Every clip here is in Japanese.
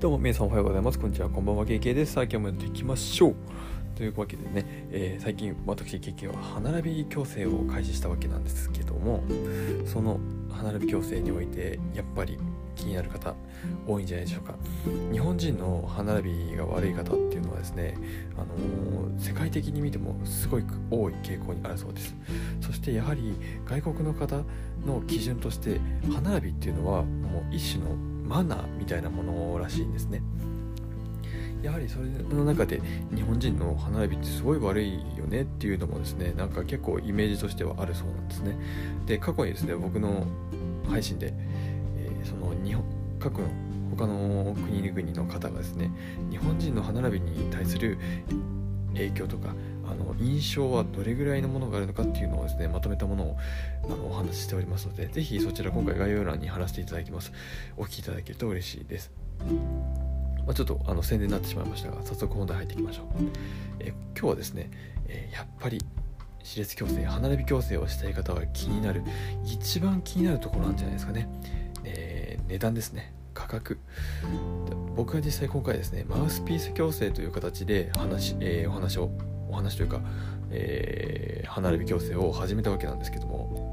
どうも皆さんおはようございます。こんにちは。こんばんは。KK です。さあ今日もやっていきましょう。というわけでね、えー、最近私 KK は歯並び矯正を開始したわけなんですけどもその歯並び矯正においてやっぱり気になる方多いんじゃないでしょうか。日本人の歯並びが悪い方っていうのはですね、あのー、世界的に見てもすごい多い傾向にあるそうです。そしてやはり外国の方の基準として歯並びっていうのはもう一種のマナーみたいなものらしいんですね。やはりそれの中で日本人の歯並びってすごい悪いよねっていうのもですねなんか結構イメージとしてはあるそうなんですね。で過去にですね僕の配信で、えー、その日本各の他の国々の方がですね日本人の歯並びに対する影響とかあの印象はどれぐらいのものがあるのかっていうのをですねまとめたものをあのお話ししておりますのでぜひそちら今回概要欄に貼らせていただきます。お聞きいただけると嬉しいです、まあ、ちょっとあの宣伝になってしまいましたが早速本題入っていきましょう。え今日はですね、えやっぱり歯列矯正歯並び矯正をしたい方は気になる一番気になるところなんじゃないですかね、えー、値段ですね。価格。僕は実際今回ですねマウスピース矯正という形で話、えー、お話をお話というか、えー、歯並び矯正を始めたわけなんですけども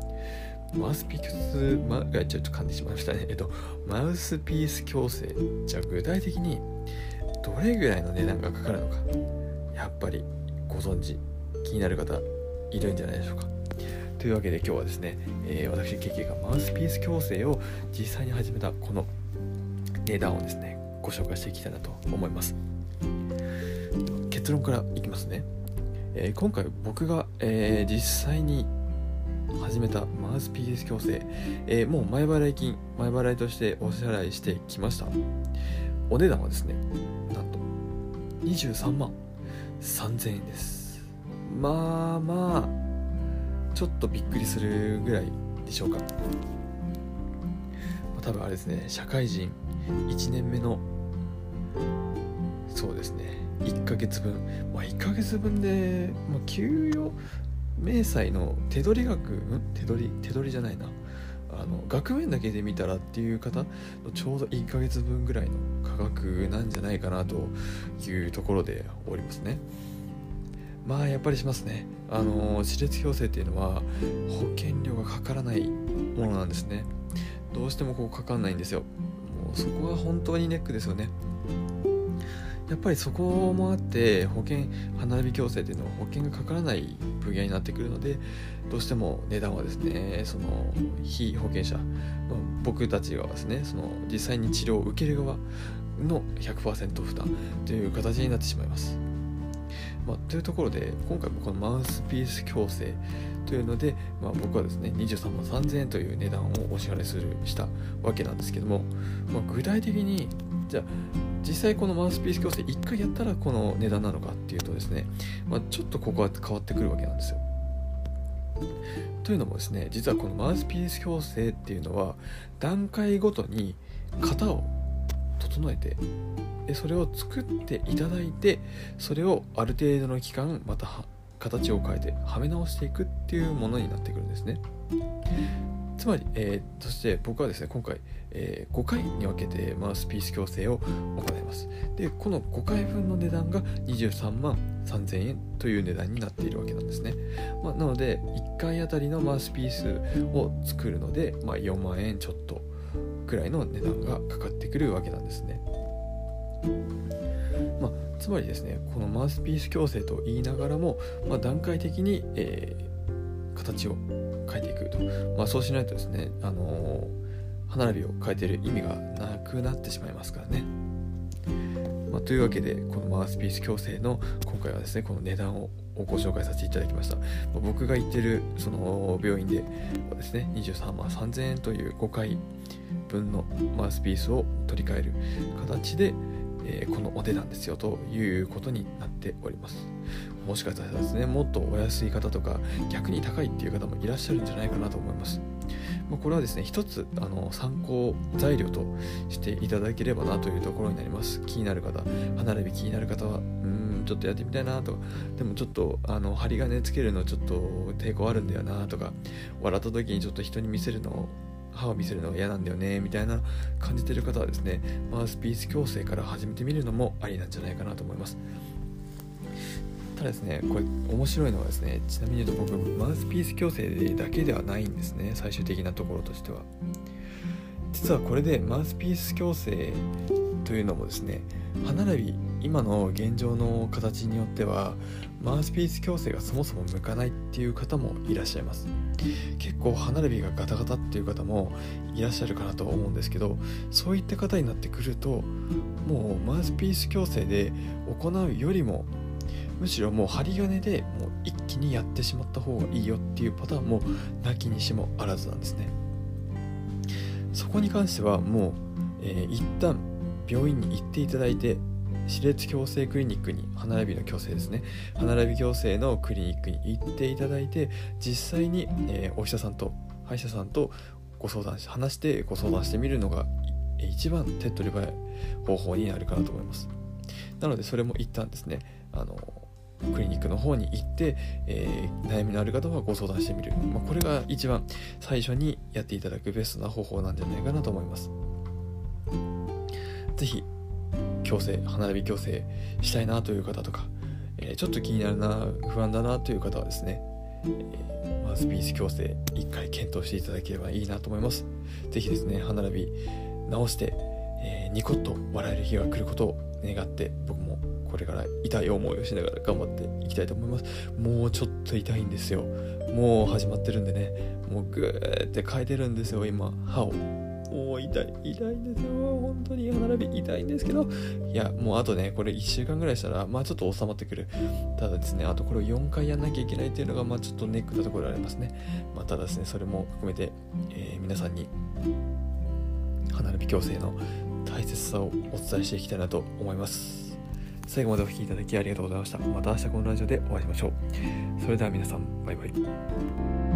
マウスピース、ま、ちょっと噛んでしまいましたね。えっと、マウスピース矯正。じゃあ具体的にどれぐらいの値段がかかるのか、やっぱりご存知、気になる方いるんじゃないでしょうか。というわけで今日はですね、えー、私、ケケがマウスピース矯正を実際に始めたこの値段をですね、ご紹介していきたいなと思います。結論からいきますね。えー、今回僕が、えー、実際に始めたマウスピース矯正、えー、もう前払い金前払いとしてお支払いしてきましたお値段はですねなんと23万3000円ですまあまあちょっとびっくりするぐらいでしょうか多分あれですね社会人1年目のそうですね。1ヶ月分、まあ、1ヶ月分で、まあ、給与明細の手取り額ん？手取り手取りじゃないな。あの額面だけで見たらっていう方のちょうど1ヶ月分ぐらいの価格なんじゃないかなというところでおりますね。まあやっぱりしますね。あの歯列矯正っていうのは保険料がかからないものなんですね。どうしてもこうかかんないんですよ。もうそこは本当にネックですよね。やっぱりそこもあって保険歯並び矯正っていうのは保険がかからない分野になってくるのでどうしても値段はですねその非保険者の僕たちがですねその実際に治療を受ける側の100%負担という形になってしまいます。まあ、というところで今回もこのマウスピース矯正というので、まあ、僕はですね23万3000円という値段をお支払いするしたわけなんですけども、まあ、具体的にじゃあ実際このマウスピース矯正1回やったらこの値段なのかっていうとですね、まあ、ちょっとここは変わってくるわけなんですよ。というのもですね実はこのマウスピース矯正っていうのは段階ごとに型を整えてでそれを作っていただいてそれをある程度の期間また形を変えてはめ直していくっていうものになってくるんですね。つまり、えー、そして僕はですね今回、えー、5回に分けてマウスピース矯正を行います。でこの5回分の値段が23万3000円という値段になっているわけなんですね、まあ、なので1回あたりのマウスピースを作るので、まあ、4万円ちょっとくらいの値段がかかってくるわけなんですね。まあ、つまりですねこのマウスピース矯正と言いながらも、まあ、段階的に、えー、形を変えていくと、まあ、そうしないとですね、あのー、歯並びを変えている意味がなくなってしまいますからね。まあ、というわけでこのマウスピース矯正の今回はですねこの値段をご紹介させていただきました、まあ、僕が行ってるその病院ではですね23万3000円という5回分のマウスピースを取り替える形で、えー、このお値段ですよということになっております。もしかしたらですねもっとお安い方とか逆に高いっていう方もいらっしゃるんじゃないかなと思います。まこれはですね一つあの参考材料としていただければなというところになります。気になる方歯並び気になる方はうんちょっとやってみたいなとかでもちょっとあの針金つけるのちょっと抵抗あるんだよなとか笑った時にちょっと人に見せるの歯を見せるのが嫌なんだよねみたいな感じてる方はですねマウスピース矯正から始めてみるのもありなんじゃないかなと思います。ただですねこれ面白いのはですねちなみに言うと僕マウスピース矯正だけではないんですね最終的なところとしては。実はこれでマウスピース矯正というのもですね歯並び今の現状の形によってはマウスピース矯正がそもそも向かないっていう方もいらっしゃいます。結構歯並びがガタガタっていう方もいらっしゃるかなと思うんですけどそういった方になってくるともうマウスピース矯正で行うよりもむしろもう針金でもう一気にやってしまった方がいいよっていうパターンもなきにしもあらずなんですね。そこに関してはもう、えー、一旦病院に行っていただいて歯列矯正クリニックに歯並びの矯正ですね。歯並び矯正のクリニックに行っていただいて実際に、えー、お医者さんと歯医者さんとご相談し話してご相談してみるのが一番手っ取り早い方法になるかなと思います。なのでそれも一旦ですね。あのクリニックの方に行って、えー、悩みのある方はご相談してみる、まあ、これが一番最初にやっていただくベストな方法なんじゃないかなと思います。是非矯正歯並び矯正したいなという方とか、えー、ちょっと気になるな不安だなという方はですね、えー、マウスピース矯正1回検討していただければいいなと思います。是非ですね歯並び直して、えー、ニコッと笑える日が来ることを願って僕もこれから痛い思いをしながら頑張っていきたいと思います。もうちょっと痛いんですよ。もう始まってるんでねもうグーって変えてるんですよ今歯をもう痛い痛いんですよ。本当に歯並び痛いんですけど。いやもうあとねこれ1週間ぐらいしたらまあちょっと収まってくる。ただですねあとこれを4回やんなきゃいけないっていうのがまあちょっとネックなところありますね、まあ、ただですねそれも含めて、えー、皆さんに歯並び矯正の大切さをお伝えしていきたいなと思います。最後までお聴きいただきありがとうございました。また明日このラジオでお会いしましょう。それでは皆さんバイバイ。